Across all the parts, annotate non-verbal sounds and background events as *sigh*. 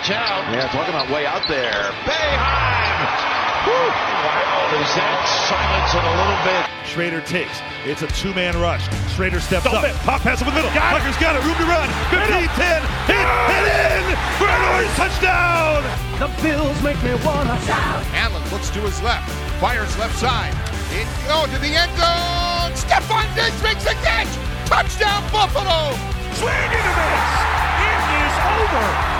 Watch out. Yeah, talking about way out there. Boeheim! Wow, is that silence it a little bit? Schrader takes. It's a two-man rush. Schrader steps Dump up. it. Pop pass over the middle. Got it. Tucker's got it. Room to run. 15, 10. Hit, hit in. Bernard touchdown. The Bills make me wanna shout. Allen looks to his left, fires left side. It, oh, to the end zone. Stefon Diggs makes the catch. Touchdown, Buffalo. Swing and a miss. It is over.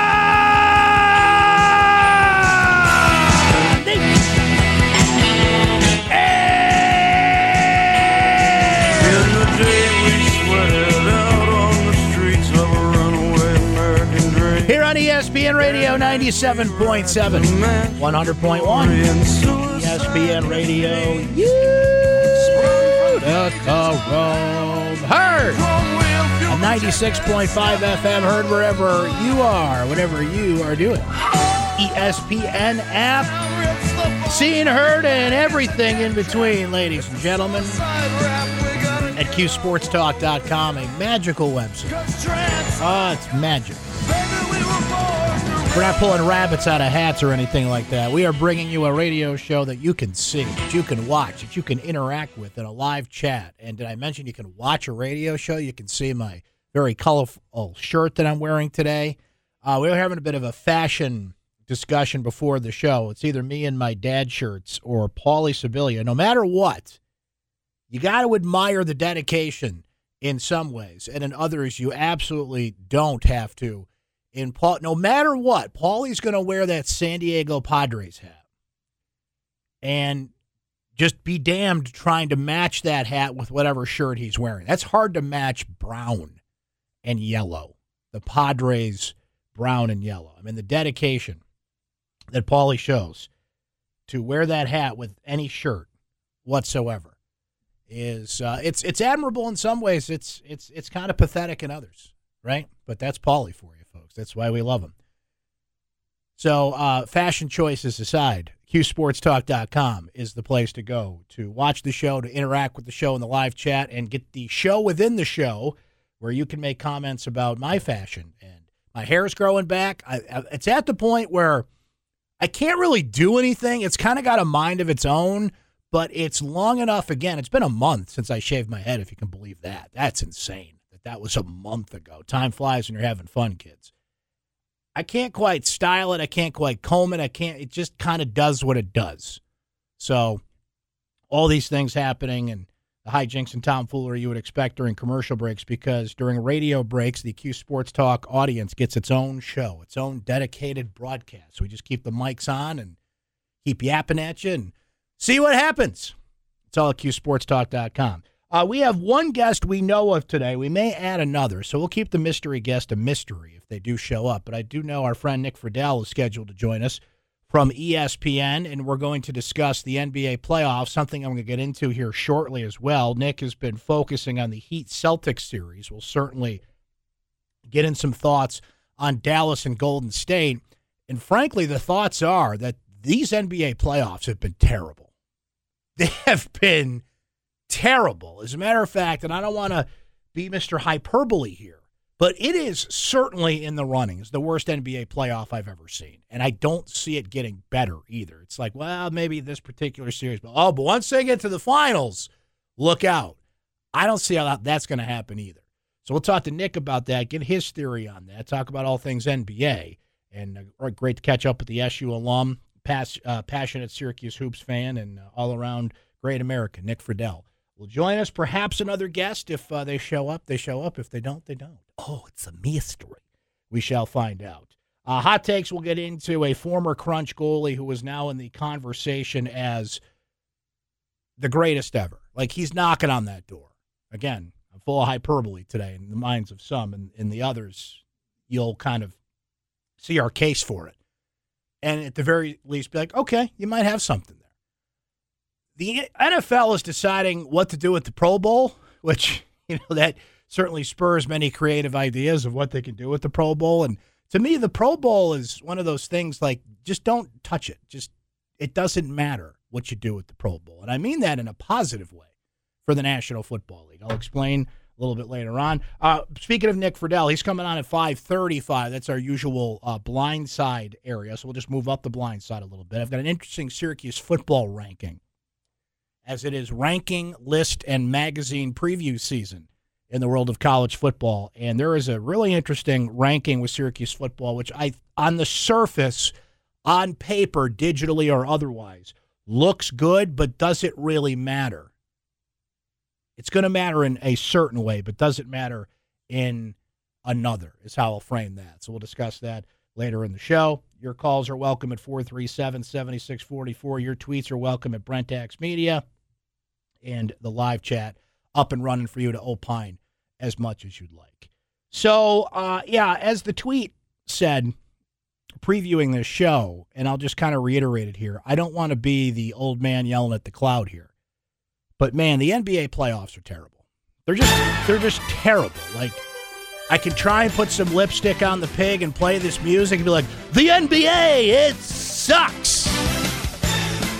ESPN Radio 97.7, 100.1. ESPN Radio, Utica Rome. Heard on 96.5 FM. Heard wherever you are, whatever you are doing. ESPN app. Seen, heard, and everything in between, ladies and gentlemen. At QSportsTalk.com, a magical website. Oh, it's magic. We're not pulling rabbits out of hats or anything like that. We are bringing you a radio show that you can see, that you can watch, that you can interact with in a live chat. And did I mention you can watch a radio show? You can see my very colorful shirt that I'm wearing today. Uh, we were having a bit of a fashion discussion before the show. It's either me and my dad shirts or Paulie Sibilia. No matter what, you got to admire the dedication in some ways, and in others, you absolutely don't have to. In Paul, no matter what, Paulie's going to wear that San Diego Padres hat, and just be damned trying to match that hat with whatever shirt he's wearing. That's hard to match brown and yellow. The Padres brown and yellow. I mean, the dedication that Paulie shows to wear that hat with any shirt whatsoever is uh, it's it's admirable in some ways. It's it's it's kind of pathetic in others, right? But that's Paulie for you, folks. That's why we love them. So, uh, fashion choices aside, QSportsTalk.com is the place to go to watch the show, to interact with the show in the live chat, and get the show within the show where you can make comments about my fashion. And my hair is growing back. I, I, it's at the point where I can't really do anything. It's kind of got a mind of its own, but it's long enough. Again, it's been a month since I shaved my head, if you can believe that. That's insane that that was a month ago. Time flies when you're having fun, kids. I can't quite style it. I can't quite comb it. I can't. It just kind of does what it does. So, all these things happening and the hijinks and tomfoolery you would expect during commercial breaks because during radio breaks, the Q Sports Talk audience gets its own show, its own dedicated broadcast. So We just keep the mics on and keep yapping at you and see what happens. It's all at QSportsTalk.com. Uh, we have one guest we know of today. We may add another, so we'll keep the mystery guest a mystery if they do show up. But I do know our friend Nick Friedell is scheduled to join us from ESPN, and we're going to discuss the NBA playoffs, something I'm going to get into here shortly as well. Nick has been focusing on the Heat Celtics series. We'll certainly get in some thoughts on Dallas and Golden State. And frankly, the thoughts are that these NBA playoffs have been terrible. *laughs* They have been terrible. As a matter of fact, and I don't want to be Mr. Hyperbole here, but it is certainly in the running as the worst NBA playoff I've ever seen. And I don't see it getting better either. It's like, well, maybe this particular series, but oh, but once they get to the finals, look out. I don't see how that, that's going to happen either. So we'll talk to Nick about that, get his theory on that, talk about all things NBA. And uh, great to catch up with the SU alum, uh, passionate Syracuse Hoops fan, and uh, all around great American, Nick Friedell will join us. Perhaps another guest if uh, they show up. They show up. If they don't, they don't. Oh, it's a mystery. We shall find out. Uh, hot takes. We'll get into a former Crunch goalie who is now in the conversation as the greatest ever. Like he's knocking on that door. Again, I'm full of hyperbole today in the minds of some, and in the others, you'll kind of see our case for it. And at the very least, be like, okay, you might have something there. The NFL is deciding what to do with the Pro Bowl, which *laughs* you know that certainly spurs many creative ideas of what they can do with the Pro Bowl. And to me, the Pro Bowl is one of those things like just don't touch it. Just it doesn't matter what you do with the Pro Bowl, and I mean that in a positive way for the National Football League. I'll explain a little bit later on. Uh, speaking of Nick Friedell, he's coming on at 535. That's our usual uh, blind side area. So we'll just move up the blind side a little bit. I've got an interesting Syracuse football ranking as it is ranking, list, and magazine preview season in the world of college football. And there is a really interesting ranking with Syracuse football, which I, on the surface, on paper, digitally or otherwise, looks good, but does it really matter? It's going to matter in a certain way, but does it matter in another, is how I'll frame that. So we'll discuss that later in the show. Your calls are welcome at 437 7644. Your tweets are welcome at BrentAxeMedia. And the live chat up and running for you to opine as much as you'd like. So, uh, yeah, as the tweet said, previewing this show, and I'll just kind of reiterate it here I don't want to be the old man yelling at the cloud here. But man, the NBA playoffs are terrible. They're just they're just terrible. Like I can try and put some lipstick on the pig and play this music and be like, the NBA, it sucks.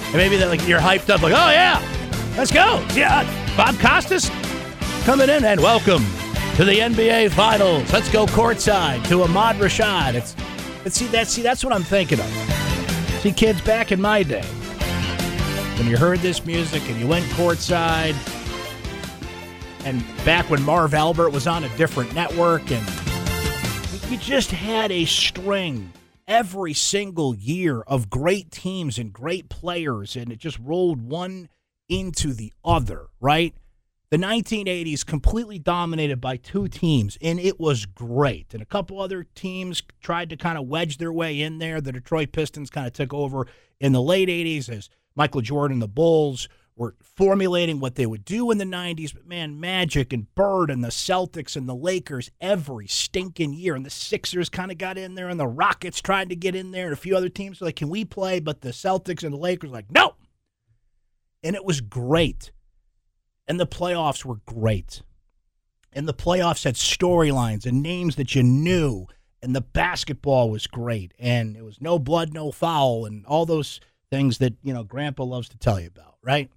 And maybe that like you're hyped up, like, oh yeah, let's go. Yeah, Bob Costas coming in and welcome to the NBA Finals. Let's go courtside to Ahmad Rashad. It's let's see that see that's what I'm thinking of. See, kids, back in my day, when you heard this music and you went courtside, and back when Marv Albert was on a different network, and you just had a string every single year of great teams and great players, and it just rolled one into the other, right? The 1980s completely dominated by two teams, and it was great. And a couple other teams tried to kind of wedge their way in there. The Detroit Pistons kind of took over in the late 80s as Michael Jordan, the Bulls were formulating what they would do in the 90s. But man, Magic and Bird and the Celtics and the Lakers every stinking year. And the Sixers kind of got in there, and the Rockets tried to get in there, and a few other teams were like, can we play? But the Celtics and the Lakers were like, no. And it was great. And the playoffs were great. And the playoffs had storylines and names that you knew. And the basketball was great. And it was no blood, no foul, and all those things that you know Grandpa loves to tell you about, right?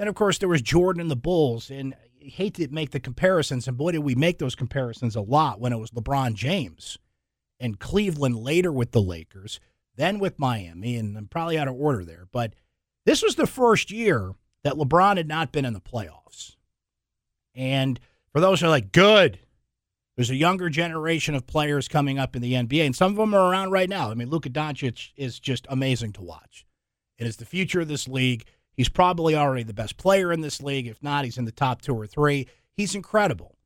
Then of course there was Jordan and the Bulls, and I hate to make the comparisons, and boy did we make those comparisons a lot when it was LeBron James and Cleveland later with the Lakers, then with Miami, and I'm probably out of order there, but this was the first year that LeBron had not been in the playoffs, and for those who are like good. There's a younger generation of players coming up in the NBA, and some of them are around right now. I mean, Luka Doncic is just amazing to watch. It is the future of this league. He's probably already the best player in this league. If not, he's in the top two or three. He's incredible,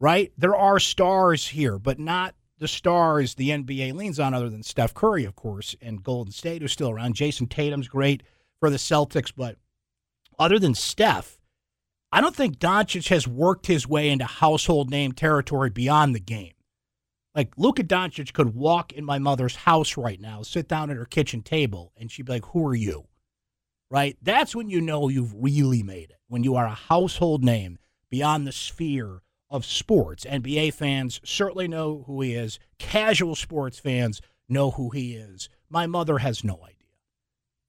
right? There are stars here, but not the stars the NBA leans on, other than Steph Curry, of course, and Golden State, who's still around. Jayson Tatum's great for the Celtics, but other than Steph, I don't think Doncic has worked his way into household name territory beyond the game. Like Luka Doncic could walk in my mother's house right now, sit down at her kitchen table, and she'd be like, "Who are you?" Right? That's when you know you've really made it. When you are a household name beyond the sphere of sports. NBA fans certainly know who he is. Casual sports fans know who he is. My mother has no idea.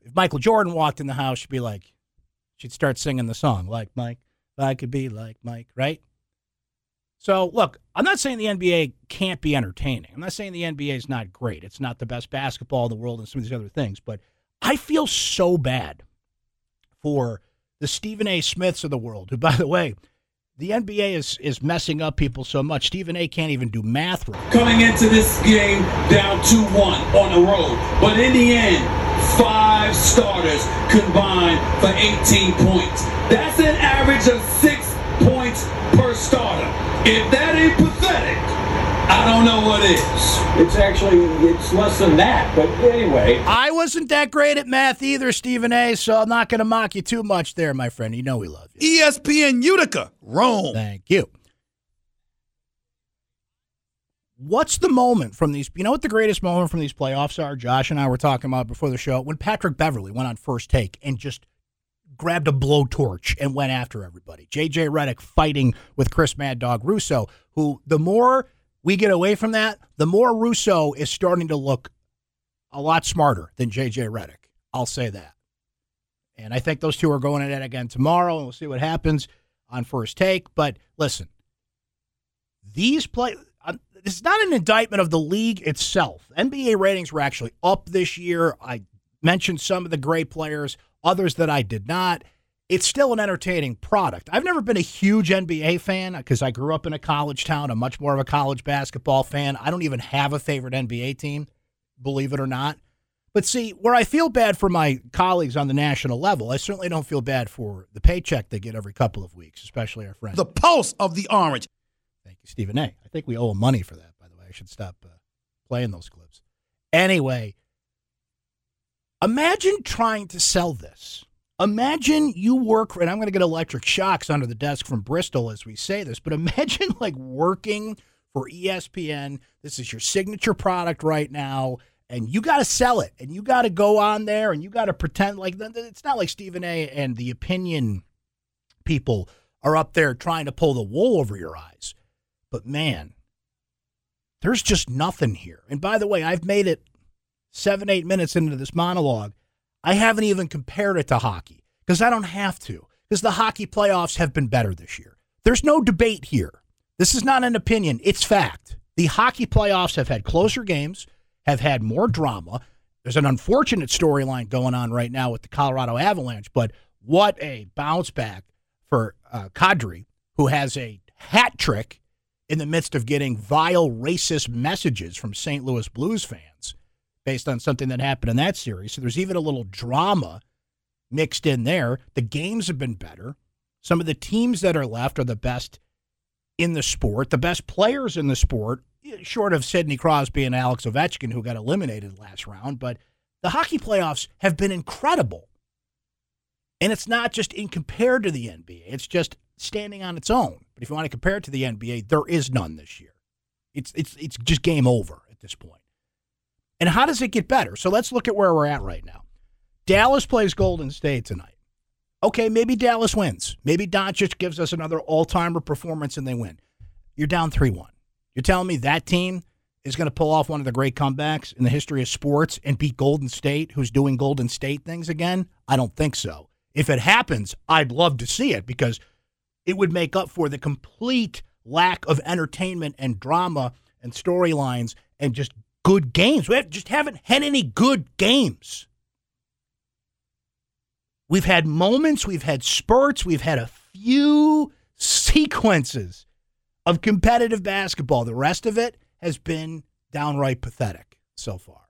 If Michael Jordan walked in the house, she'd be like, she'd start singing the song, like Mike, if I could be like Mike, right? So, look, I'm not saying the NBA can't be entertaining. I'm not saying the NBA is not great. It's not the best basketball in the world and some of these other things, but I feel so bad for the Stephen A. Smiths of the world, who, by the way, the NBA is, is messing up people so much. Stephen A. can't even do math right. Coming into this game down 2 1 on the road. But in the end, five starters combined for 18 points. That's an average of six points per starter. If that ain't I don't know what is. It's actually it's less than that, but anyway. I wasn't that great at math either, Stephen A. So I'm not going to mock you too much there, my friend. You know we love you. ESPN Utica, Rome. Thank you. What's the moment from these? You know what the greatest moment from these playoffs are? Josh and I were talking about before the show when Patrick Beverley went on first take and just grabbed a blowtorch and went after everybody. JJ Redick fighting with Chris Mad Dog Russo, who the more we get away from that, the more Russo is starting to look a lot smarter than JJ Redick. I'll say that. And I think those two are going at it again tomorrow, and we'll see what happens on first take. But listen, these play. Uh, this is not an indictment of the league itself. NBA ratings were actually up this year. I mentioned some of the great players, others that I did not. It's still an entertaining product. I've never been a huge NBA fan because I grew up in a college town. I'm much more of a college basketball fan. I don't even have a favorite NBA team, believe it or not. But see, where I feel bad for my colleagues on the national level, I certainly don't feel bad for the paycheck they get every couple of weeks, especially our friends. The pulse of the orange. Thank you, Stephen A. I think we owe him money for that, by the way. I should stop uh, playing those clips. Anyway, imagine trying to sell this. Imagine you work, and I'm going to get electric shocks under the desk from Bristol as we say this, but imagine *laughs* like working for ESPN. This is your signature product right now, and you got to sell it, and you got to go on there, and you got to pretend like it's not like Stephen A. and the opinion people are up there trying to pull the wool over your eyes. But man, there's just nothing here. And by the way, I've made it seven, eight minutes into this monologue. I haven't even compared it to hockey because I don't have to, because the hockey playoffs have been better this year. There's no debate here. This is not an opinion, it's fact. The hockey playoffs have had closer games, have had more drama. There's an unfortunate storyline going on right now with the Colorado Avalanche, but what a bounce back for uh, Kadri, who has a hat trick in the midst of getting vile racist messages from St. Louis Blues fans based on something that happened in that series. So there's even a little drama mixed in there. The games have been better. Some of the teams that are left are the best in the sport, the best players in the sport, short of Sidney Crosby and Alex Ovechkin, who got eliminated last round. But the hockey playoffs have been incredible. And it's not just in compared to the NBA, it's just standing on its own. But if you want to compare it to the NBA, there is none this year. It's it's it's just game over at this point. And how does it get better? So let's look at where we're at right now. Dallas plays Golden State tonight. Okay, maybe Dallas wins. Maybe Doncic gives us another all-timer performance and they win. You're down 3-1. You're telling me that team is going to pull off one of the great comebacks in the history of sports and beat Golden State, who's doing Golden State things again? I don't think so. If it happens, I'd love to see it because it would make up for the complete lack of entertainment and drama and storylines and just good games. We just haven't had any good games. We've had moments, we've had spurts, we've had a few sequences of competitive basketball. The rest of it has been downright pathetic so far.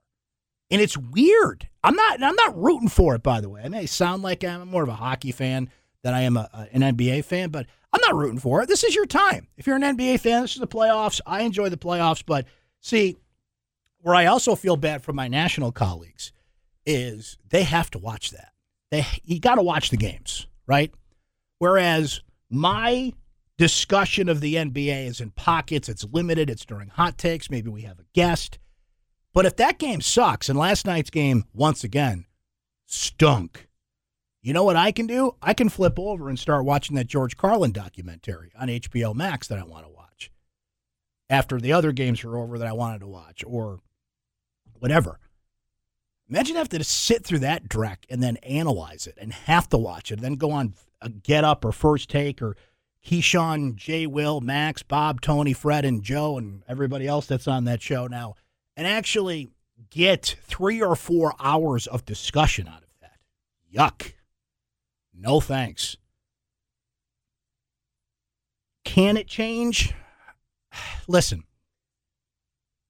And it's weird. I'm not I'm not rooting for it by the way. I may sound like I'm more of a hockey fan than I am a, a, an NBA fan, but I'm not rooting for it. This is your time. If you're an NBA fan, this is the playoffs. I enjoy the playoffs, but see, where I also feel bad for my national colleagues is they have to watch that. They you got to watch the games, right? Whereas my discussion of the NBA is in pockets, it's limited, it's during hot takes, maybe we have a guest. But if that game sucks, and last night's game once again stunk, you know what I can do? I can flip over and start watching that George Carlin documentary on HBO Max that I want to watch after the other games are over that I wanted to watch or whatever. Imagine having to sit through that dreck and then analyze it and have to watch it, and then go on a Get Up or First Take or Keyshawn, Jay, Will, Max, Bob, Tony, Fred, and Joe, and everybody else that's on that show now, and actually get three or four hours of discussion out of that. Yuck. No thanks. Can it change? *sighs* Listen,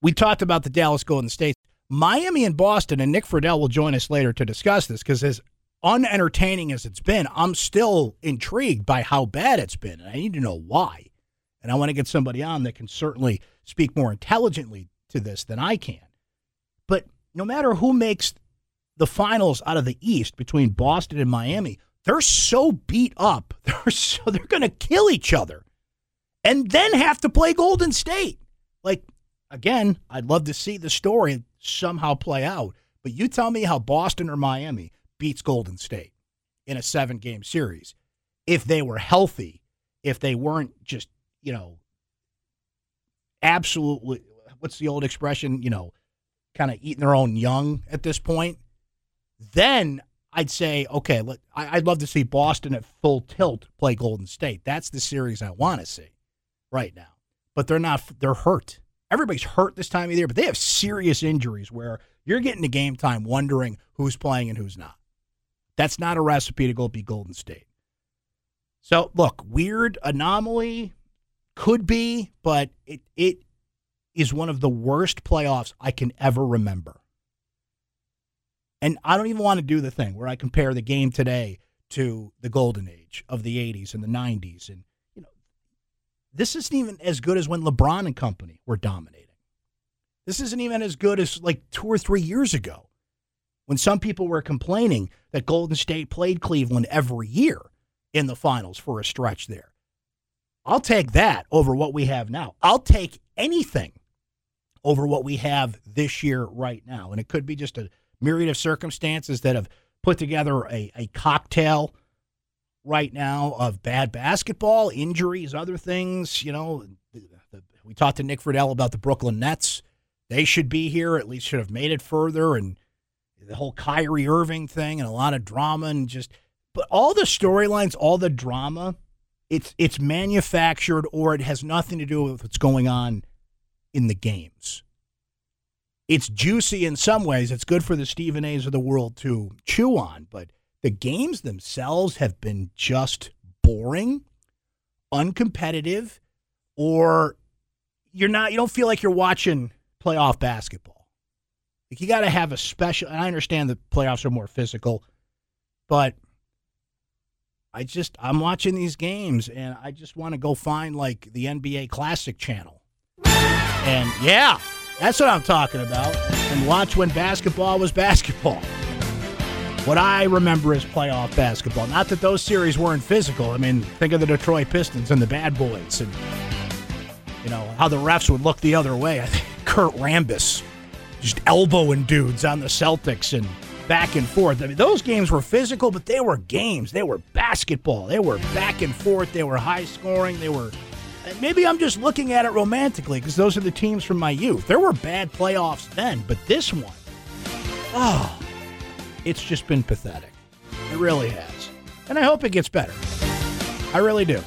we talked about the Dallas Golden State. Miami and Boston, and Nick Friedell will join us later to discuss this because as unentertaining as it's been, I'm still intrigued by how bad it's been. And I need to know why. And I want to get somebody on that can certainly speak more intelligently to this than I can. But no matter who makes the finals out of the East between Boston and Miami, they're so beat up. *laughs* They're so they're going to kill each other, and then have to play Golden State. Like again, I'd love to see the story somehow play out. But you tell me how Boston or Miami beats Golden State. in a seven game series. If they were healthy, if they weren't just, you know, absolutely, what's the old expression, you know, kind of eating their own young at this point, then I'd say, okay, let, I, I'd love to see Boston at full tilt play Golden State. That's the series I want to see right now. But they're not, they're hurt. Everybody's hurt this time of year, but they have serious injuries where you're getting to game time wondering who's playing and who's not. That's not a recipe to go be Golden State. So, look, weird anomaly could be, but it, it is one of the worst playoffs I can ever remember. And I don't even want to do the thing where I compare the game today to the golden age of the 80s and the 90s. And, this isn't even as good as when LeBron and company were dominating. This isn't even as good as like two or three years ago when some people were complaining that Golden State played Cleveland every year in the finals for a stretch there. I'll take that over what we have now. I'll take anything over what we have this year right now. And it could be just a myriad of circumstances that have put together a, a cocktail right now of bad basketball, injuries, other things. You know, we talked to Nick Friedell about the Brooklyn Nets. They should be here, at least should have made it further. And the whole Kyrie Irving thing and a lot of drama and just, but all the storylines, all the drama, it's it's manufactured or it has nothing to do with what's going on in the games it's juicy in some ways. It's good for the Stephen A's of the world to chew on, but the games themselves have been just boring, uncompetitive, or you're not you don't feel like you're watching playoff basketball. Like you got to have a special and I understand the playoffs are more physical, but I just I'm watching these games and I just want to go find like the NBA Classic channel. And yeah, that's what I'm talking about. And watch when basketball was basketball. What I remember is playoff basketball. Not that those series weren't physical. I mean, think of the Detroit Pistons and the Bad Boys and, you know, how the refs would look the other way. *laughs* I think Kurt Rambis just elbowing dudes on the Celtics and back and forth. I mean, those games were physical, but they were games. They were basketball. They were back and forth. They were high scoring. They were maybe I'm just looking at it romantically because those are the teams from my youth. There were bad playoffs then, but this one, oh, it's just been pathetic. It really has. And I hope it gets better. I really do.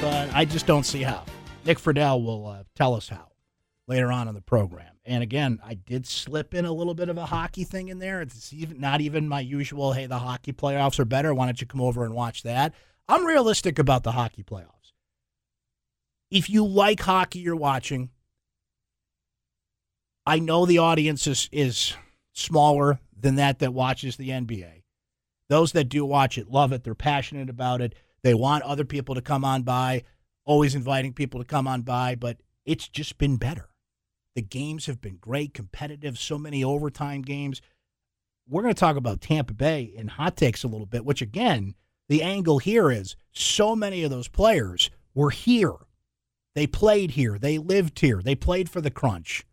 But I just don't see how. Nick Friedell will uh, tell us how later on in the program. And again, I did slip in a little bit of a hockey thing in there. It's even not even my usual, hey, the hockey playoffs are better. Why don't you come over and watch that? I'm realistic about the hockey playoffs if you like hockey you're watching, I know the audience is, is smaller than that that watches the NBA. Those that do watch it love it. They're passionate about it. They want other people to come on by, always inviting people to come on by, but it's just been better. The games have been great, competitive, so many overtime games. We're going to talk about Tampa Bay in hot takes a little bit, which again, the angle here is so many of those players were here they played here. They lived here. They played for the crunch.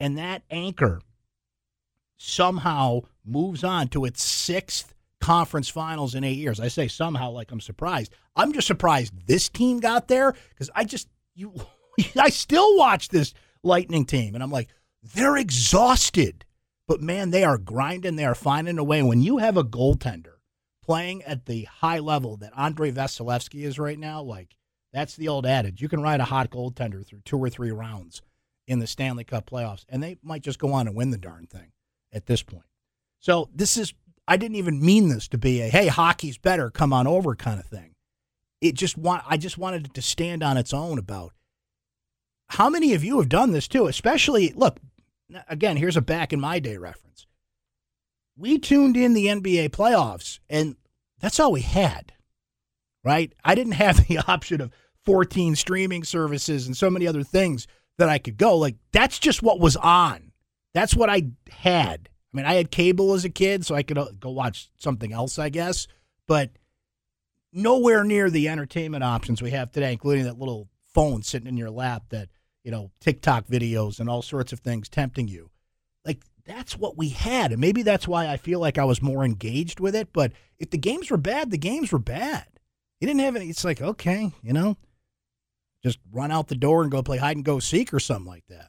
And that anchor somehow moves on to its sixth conference finals in eight years. I say somehow like I'm surprised. I'm just surprised this team got there because I just you *laughs* I still watch this Lightning team and I'm like, they're exhausted. But man, they are grinding, they are finding a way. When you have a goaltender playing at the high level that Andrei Vasilevskiy is right now, like that's the old adage. You can ride a hot goaltender through two or three rounds in the Stanley Cup playoffs, and they might just go on and win the darn thing at this point. So this is I didn't even mean this to be a hey, hockey's better, come on over kind of thing. It just want I just wanted it to stand on its own about how many of you have done this too, especially look, again, here's a back in my day reference. We tuned in the NBA playoffs and that's all we had. Right? I didn't have *laughs* the option of 14 streaming services and so many other things that I could go. Like, that's just what was on. That's what I had. I mean, I had cable as a kid, so I could uh, go watch something else, I guess, but nowhere near the entertainment options we have today, including that little phone sitting in your lap that, you know, TikTok videos and all sorts of things tempting you. Like, that's what we had. And maybe that's why I feel like I was more engaged with it. But if the games were bad, the games were bad. You didn't have any. It's like, okay, you know, just run out the door and go play hide and go seek or something like that.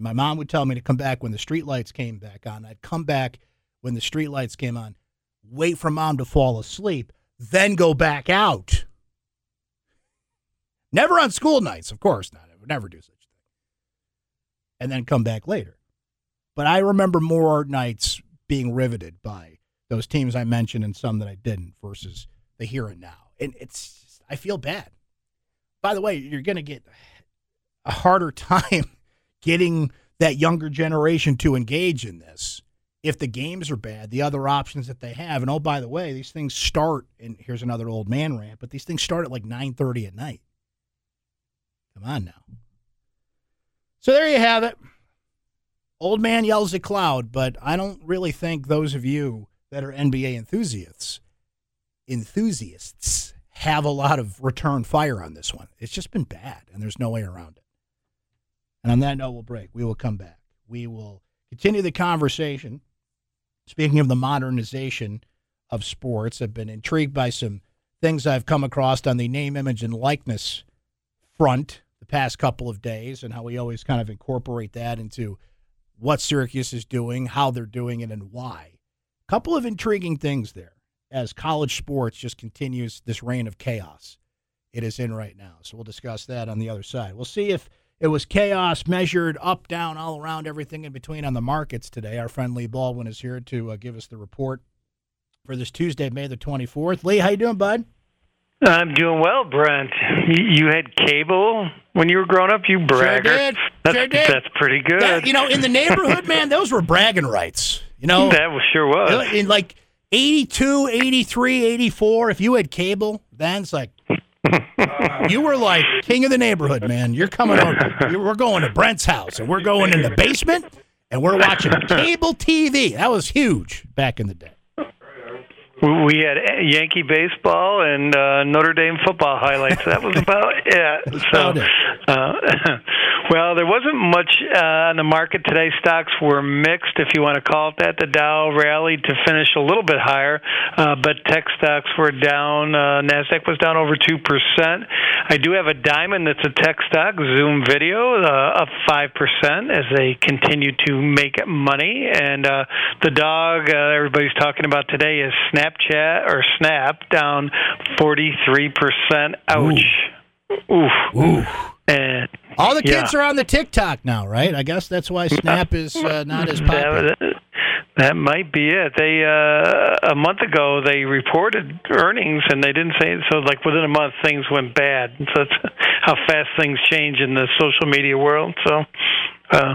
And my mom would tell me to come back when the street lights came back on. I'd come back when the street lights came on, wait for mom to fall asleep, then go back out. Never on school nights, of course not. I would never do such a thing. And then come back later. But I remember more nights being riveted by those teams I mentioned and some that I didn't versus the here and now. And it's, I feel bad. By the way, you're going to get a harder *laughs* time getting that younger generation to engage in this if the games are bad, the other options that they have. And oh, by the way, these things start. And here's another old man rant, but these things start at like 9:30 at night. Come on now. So there you have it. Old man yells at cloud, but I don't really think those of you that are NBA enthusiasts enthusiasts have a lot of return fire on this one. It's just been bad, and there's no way around it. And on that note, we'll break. We will come back. We will continue the conversation Speaking of the modernization of sports, I've been intrigued by some things I've come across on the name, image, and likeness front the past couple of days, and how we always kind of incorporate that into what Syracuse is doing, how they're doing it, and why. A couple of intriguing things there as college sports just continues this reign of chaos it is in right now. So we'll discuss that on the other side. We'll see if it was chaos measured up, down, all around, everything in between on the markets today. Our friend Lee Baldwin is here to uh, give us the report for this Tuesday, May the 24th. Lee, how you doing, bud? I'm doing well, Brent. You had cable when you were growing up, you braggart. Sure did. That's, sure did. that's pretty good. That, you know, in the neighborhood, man, those were bragging rights. You know, that was sure was. In like 82, 83, 84, if you had cable, then it's like, you were like king of the neighborhood, man. You're coming over. We're going to Brent's house, and we're going in the basement, and we're watching cable TV. That was huge back in the day. We had Yankee baseball and uh, Notre Dame football highlights. That was about it. So, uh, *laughs* well, there wasn't much uh, on the market today. Stocks were mixed, if you want to call it that. The Dow rallied to finish a little bit higher, uh, but tech stocks were down. Uh, Nasdaq was down over two percent. I do have a diamond that's a tech stock, Zoom Video, uh, up five percent as they continue to make money. And uh, the dog uh, everybody's talking about today is Snapchat or Snap down 43%. Ouch. Ooh. Oof. Oof. And all the kids yeah. are on the TikTok now, right? I guess that's why Snap is uh, *laughs* not as popular. That, that might be it. They uh, a month ago they reported earnings and they didn't say it. So like within a month things went bad. So that's how fast things change in the social media world. So uh,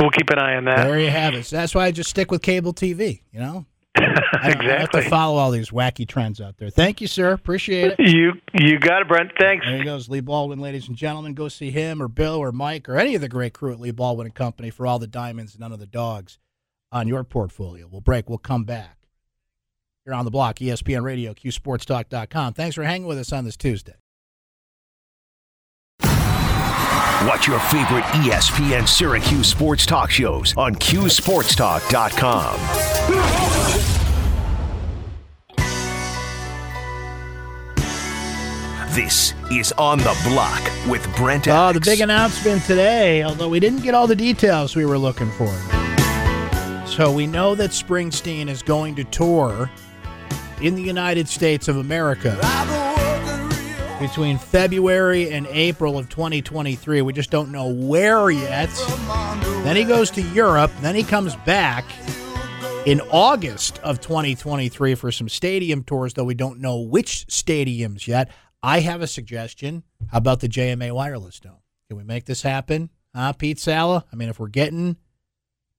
we'll keep an eye on that. There you have it. So that's why I just stick with cable TV. You know, I exactly. I have to follow all these wacky trends out there. Thank you, sir. Appreciate it. You you got it, Brent. Thanks. There he goes, Lee Baldwin, ladies and gentlemen. Go see him or Bill or Mike or any of the great crew at Lee Baldwin and Company for all the diamonds and none of the dogs on your portfolio. We'll break. We'll come back. You're on the block, ESPN Radio, QSportsTalk.com. Thanks for hanging with us on this Tuesday. Watch your favorite ESPN Syracuse sports talk shows on QSportsTalk.com. This is On the Block with Brent Oh, the big announcement today, although we didn't get all the details we were looking for. So we know that Springsteen is going to tour in the United States of America between February and April of 2023. We just don't know where yet. Then he goes to Europe, then he comes back in August of 2023 for some stadium tours, though we don't know which stadiums yet. I have a suggestion. How about the JMA Wireless Dome? Can we make this happen? Huh, Pete Sala? I mean, if we're getting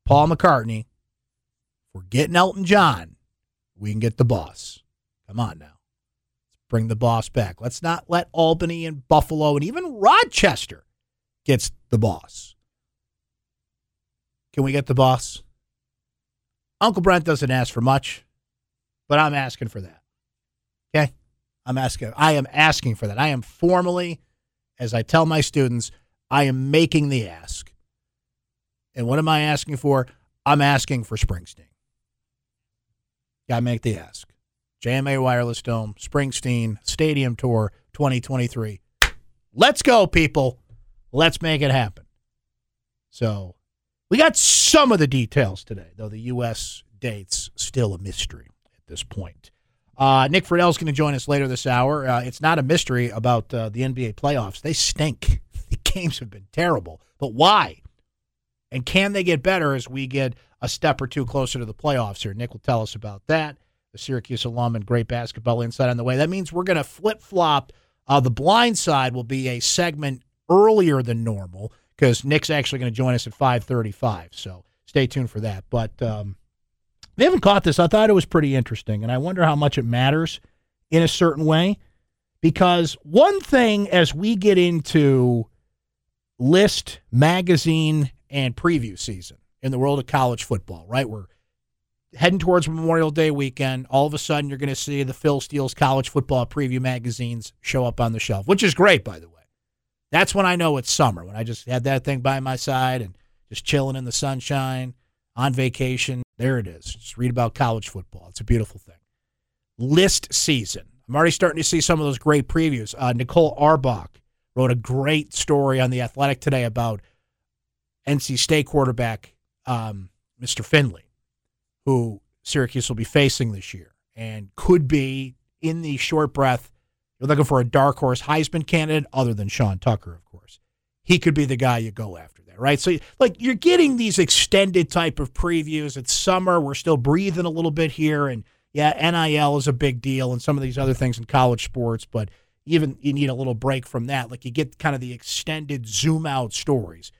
Paul McCartney, if we're getting Elton John, we can get the boss. Come on now. Bring the boss back. Let's not let Albany and Buffalo and even Rochester gets the boss. Can we get the boss? Uncle Brent doesn't ask for much, but I'm asking for that. Okay? I'm asking. I am asking for that. I am formally, as I tell my students, I am making the ask. And what am I asking for? I'm asking for Springsteen. Got to make the ask. JMA Wireless Dome, Springsteen Stadium Tour 2023. Let's go, people. Let's make it happen. So we got some of the details today, though the U.S. dates still a mystery at this point. Uh, Nick Friedell is going to join us later this hour. Uh, it's not a mystery about uh, the NBA playoffs. They stink. *laughs* The games have been terrible. But why? And can they get better as we get a step or two closer to the playoffs here? Nick will tell us about that. The Syracuse alum and great basketball insight on the way. That means we're going to flip flop. Uh, the blind side will be a segment earlier than normal because Nick's actually going to join us at 5:35. So stay tuned for that. But um, they haven't caught this. I thought it was pretty interesting, and I wonder how much it matters in a certain way. Because one thing, as we get into list, magazine, and preview season in the world of college football, right? We're heading towards Memorial Day weekend. All of a sudden, you're going to see the Phil Steele's college football preview magazines show up on the shelf, which is great, by the way. That's when I know it's summer, when I just had that thing by my side and just chilling in the sunshine on vacation. There it is. Just read about college football. It's a beautiful thing. List season. I'm already starting to see some of those great previews. Uh, Nicole Auerbach wrote a great story on The Athletic today about NC State quarterback um, Mr. Finley, who Syracuse will be facing this year and could be in the short breath. You're looking for a dark horse Heisman candidate, other than Sean Tucker, of course. He could be the guy you go after there, right? So, like, you're getting these extended type of previews. It's summer. We're still breathing a little bit here. And yeah, NIL is a big deal and some of these other things in college sports, but even you need a little break from that. Like, you get kind of the extended zoom out stories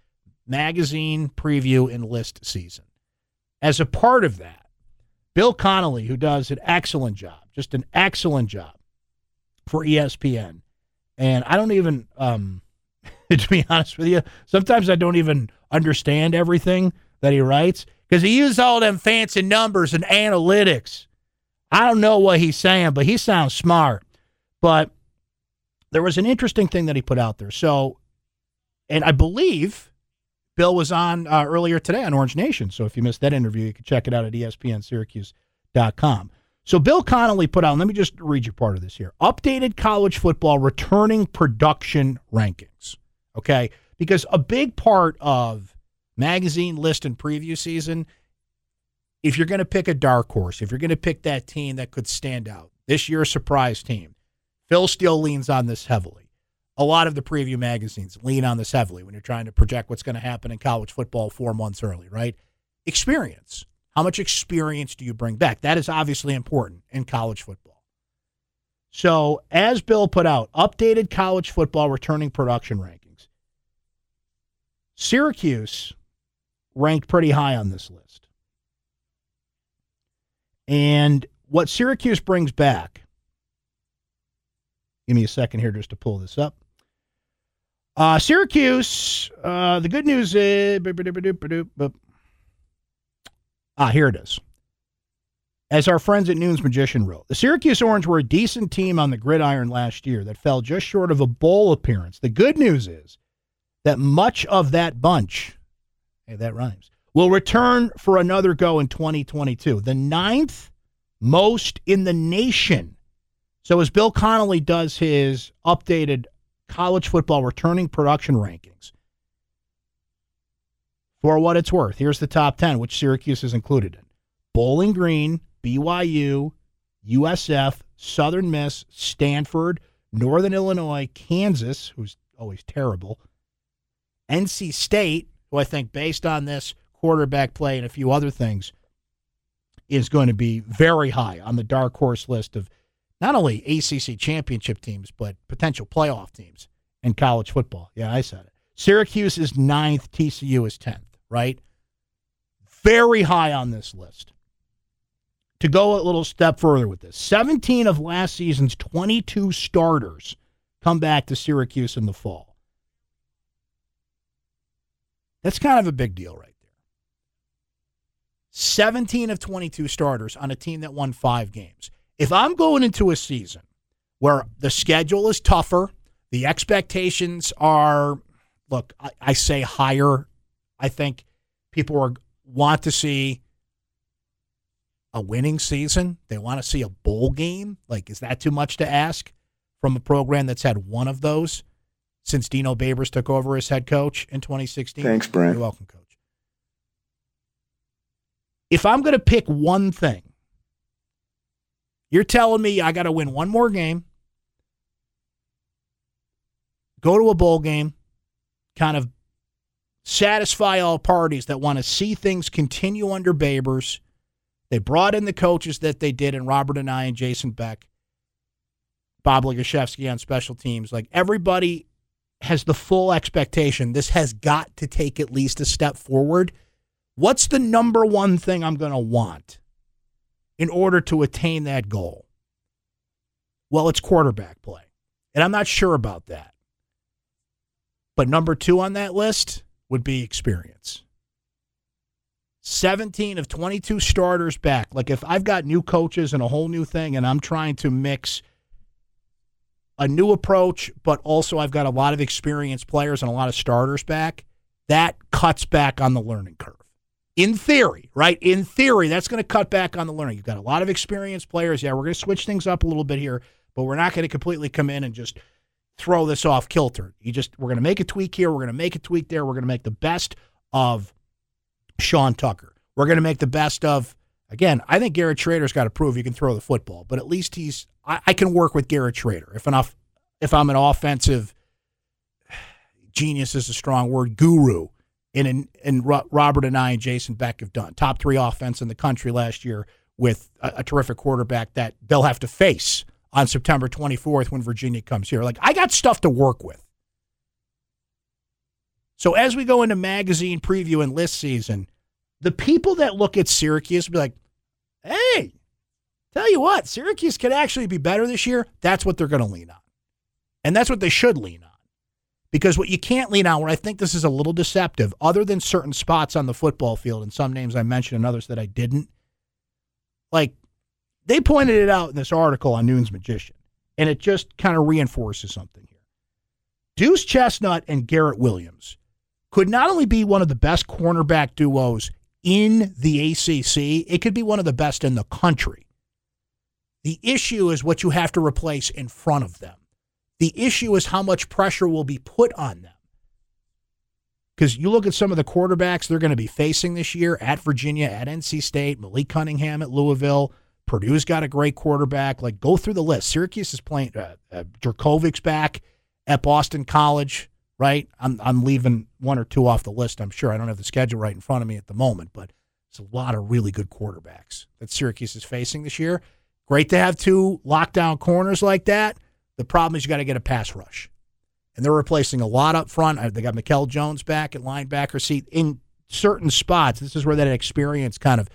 magazine preview and list season. As a part of that, Bill Connolly, who does an excellent job, just an excellent job for ESPN, and I don't even, um, *laughs* to be honest with you, sometimes I don't even understand everything that he writes because he uses all them fancy numbers and analytics. I don't know what he's saying, but he sounds smart. But there was an interesting thing that he put out there. So, and I believe Bill was on uh, earlier today on Orange Nation. So if you missed that interview, you can check it out at espnsyracuse.com. So Bill Connolly put out, let me just read you part of this here updated college football returning production rankings. Okay. Because a big part of magazine list and preview season, if you're going to pick a dark horse, if you're going to pick that team that could stand out, this year's surprise team, Phil Steele leans on this heavily a lot of the preview magazines lean on this heavily when you're trying to project what's going to happen in college football four months early, right? Experience. How much experience do you bring back? That is obviously important in college football. So, as Bill put out, updated college football returning production rankings. Syracuse ranked pretty high on this list. And what Syracuse brings back, give me a second here just to pull this up. Uh, Syracuse, uh, the good news is. Ah, here it is. As our friends at Nunes Magician wrote, the Syracuse Orange were a decent team on the gridiron last year that fell just short of a bowl appearance. The good news is that much of that bunch, hey, that rhymes, will return for another go in 2022. The ninth most in the nation. So as Bill Connolly does his updated college football returning production rankings. For what it's worth, here's the top 10, which Syracuse is included in Bowling Green, BYU, USF, Southern Miss, Stanford, Northern Illinois, Kansas, who's always terrible, NC State, who I think, based on this quarterback play and a few other things, is going to be very high on the dark horse list of not only ACC championship teams, but potential playoff teams in college football. Yeah, I said it. Syracuse is ninth, TCU is 10th, right? Very high on this list. To go a little step further with this 17 of last season's 22 starters come back to Syracuse in the fall. That's kind of a big deal right there. 17 of 22 starters on a team that won five games if I'm going into a season where the schedule is tougher, the expectations are, look, I, I say higher. I think people are want to see a winning season. They want to see a bowl game. Like, is that too much to ask from a program that's had one of those since Dino Babers took over as head coach in 2016? Thanks, Brent. You're welcome, coach. If I'm going to pick one thing, you're telling me I got to win one more game, go to a bowl game, kind of satisfy all parties that want to see things continue under Babers. They brought in the coaches that they did, and Robert and I and Jason Beck, Bob Ligashesky on special teams. Like everybody has the full expectation. This has got to take at least a step forward. What's the number one thing I'm going to want in order to attain that goal? Well, it's quarterback play. And I'm not sure about that. But number two on that list would be experience. 17 of 22 starters back. Like if I've got new coaches and a whole new thing and I'm trying to mix a new approach, but also I've got a lot of experienced players and a lot of starters back, that cuts back on the learning curve. In theory, right? In theory, that's going to cut back on the learning. You've got a lot of experienced players. Yeah, we're going to switch things up a little bit here, but we're not going to completely come in and just throw this off kilter. You just we're going to make a tweak here, we're going to make a tweak there, we're going to make the best of Sean Tucker. We're going to make the best of again. I think Garrett Shrader's got to prove he can throw the football, but at least he's I, I can work with Garrett Shrader if enough. If I'm an offensive *sighs* genius is a strong word, guru, and and Robert Anae and Jason Beck have done top three offense in the country last year with a, a terrific quarterback that they'll have to face on September 24th when Virginia comes here. Like, I got stuff to work with. So as we go into magazine preview and list season, the people that look at Syracuse will be like, hey, tell you what, Syracuse could actually be better this year. That's what they're going to lean on. And that's what they should lean on. Because what you can't lean on, where I think this is a little deceptive, other than certain spots on the football field, and some names I mentioned and others that I didn't, like they pointed it out in this article on Nunes Magician, and it just kind of reinforces something here. Deuce Chestnut and Garrett Williams could not only be one of the best cornerback duos in the ACC, it could be one of the best in the country. The issue is what you have to replace in front of them. The issue is how much pressure will be put on them. Because you look at some of the quarterbacks they're going to be facing this year at Virginia, at NC State, Malik Cunningham at Louisville, Purdue's got a great quarterback. Like, go through the list. Syracuse is playing. Uh, uh, back at Boston College, right? I'm I'm leaving one or two off the list. I'm sure I don't have the schedule right in front of me at the moment, but it's a lot of really good quarterbacks that Syracuse is facing this year. Great to have two lockdown corners like that. The problem is you got to get a pass rush, and they're replacing a lot up front. Uh, they got Mikel Jones back at linebacker seat in certain spots. This is where that experience kind of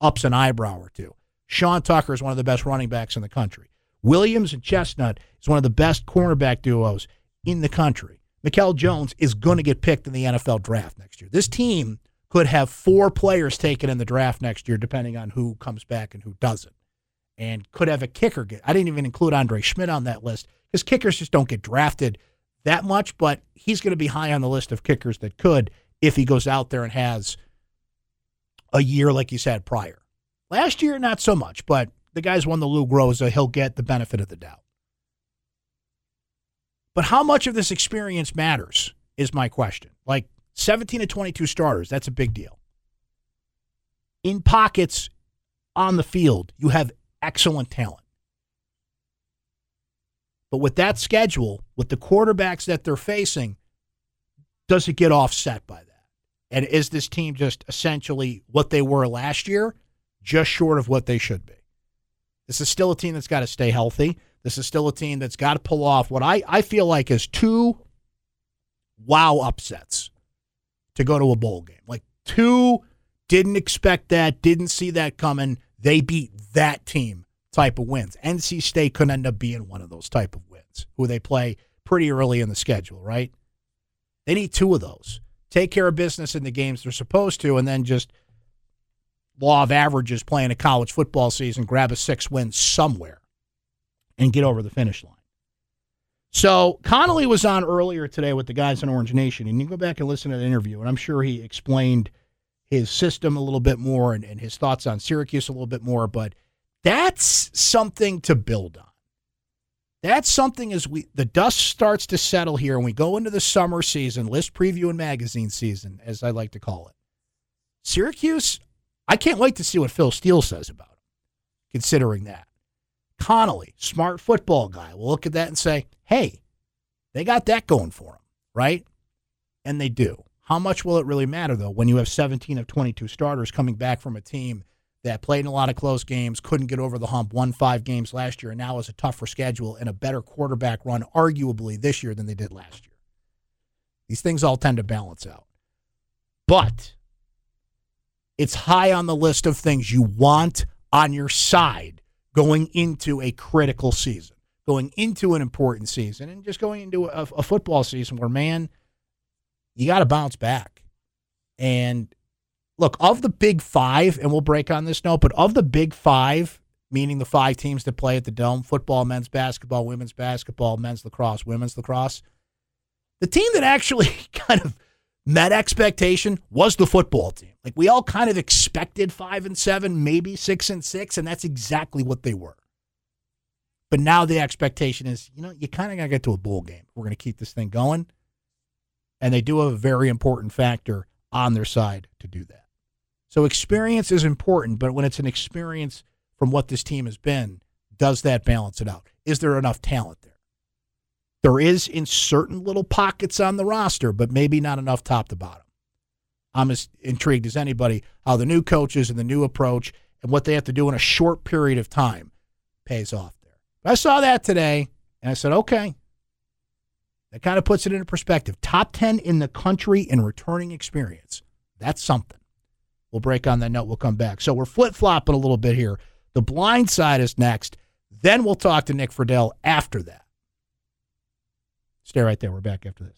ups an eyebrow or two. Sean Tucker is one of the best running backs in the country. Williams and Chestnut is one of the best cornerback duos in the country. Mikel Jones is going to get picked in the NFL draft next year. This team could have four players taken in the draft next year, depending on who comes back and who doesn't. And could have a kicker get. I didn't even include Andre Szmyt on that list because kickers just don't get drafted that much, but he's going to be high on the list of kickers that could if he goes out there and has a year like he's had prior. Last year, not so much, but the guy's won the Lou Groza. He'll get the benefit of the doubt. But how much of this experience matters is my question. Like 17 to 22 starters, that's a big deal. In pockets on the field, you have excellent talent. But with that schedule, with the quarterbacks that they're facing, does it get offset by that? And is this team just essentially what they were last year? just short of what they should be. This is still a team that's got to stay healthy. This is still a team that's got to pull off what I, I feel like is two wow upsets to go to a bowl game. Like two didn't expect that, didn't see that coming. They beat that team type of wins. NC State could end up being one of those type of wins, who they play pretty early in the schedule, right? They need two of those. Take care of business in the games they're supposed to, and then just law of averages playing a college football season, grab a six win somewhere and get over the finish line. So Connelly was on earlier today with the guys in Orange Nation, and you go back and listen to the interview, and I'm sure he explained his system a little bit more and, and his thoughts on Syracuse a little bit more. But that's something to build on. That's something as we the dust starts to settle here and we go into the summer season, list preview and magazine season, as I like to call it. Syracuse, I can't wait to see what Phil Steele says about him, considering that. Connelly, smart football guy, will look at that and say, hey, they got that going for them, right? And they do. How much will it really matter, though, when you have 17 of 22 starters coming back from a team that played in a lot of close games, couldn't get over the hump, won five games last year, and now has a tougher schedule and a better quarterback run, arguably, this year than they did last year. These things all tend to balance out. But it's high on the list of things you want on your side going into a critical season, going into an important season, and just going into a, a football season where, man, you got to bounce back. And look, of the big five, and we'll break on this note, but of the big five, meaning the five teams that play at the Dome football, men's basketball, women's basketball, men's lacrosse, women's lacrosse the team that actually *laughs* kind of met expectation was the football team. Like we all kind of expected five and seven, maybe six and six, and that's exactly what they were. But now the expectation is, you know, you kind of got to get to a bowl game. We're going to keep this thing going. And they do have a very important factor on their side to do that. So experience is important, but when it's an experience from what this team has been, does that balance it out? Is there enough talent there? There is in certain little pockets on the roster, but maybe not enough top to bottom. I'm as intrigued as anybody how the new coaches and the new approach and what they have to do in a short period of time pays off there. I saw that today and I said, okay, that kind of puts it into perspective. Top 10 in the country in returning experience. That's something. We'll break on that note. We'll come back. So we're flip flopping a little bit here. The blind side is next. Then we'll talk to Nick Friedell after that. Stay right there. We're back after this.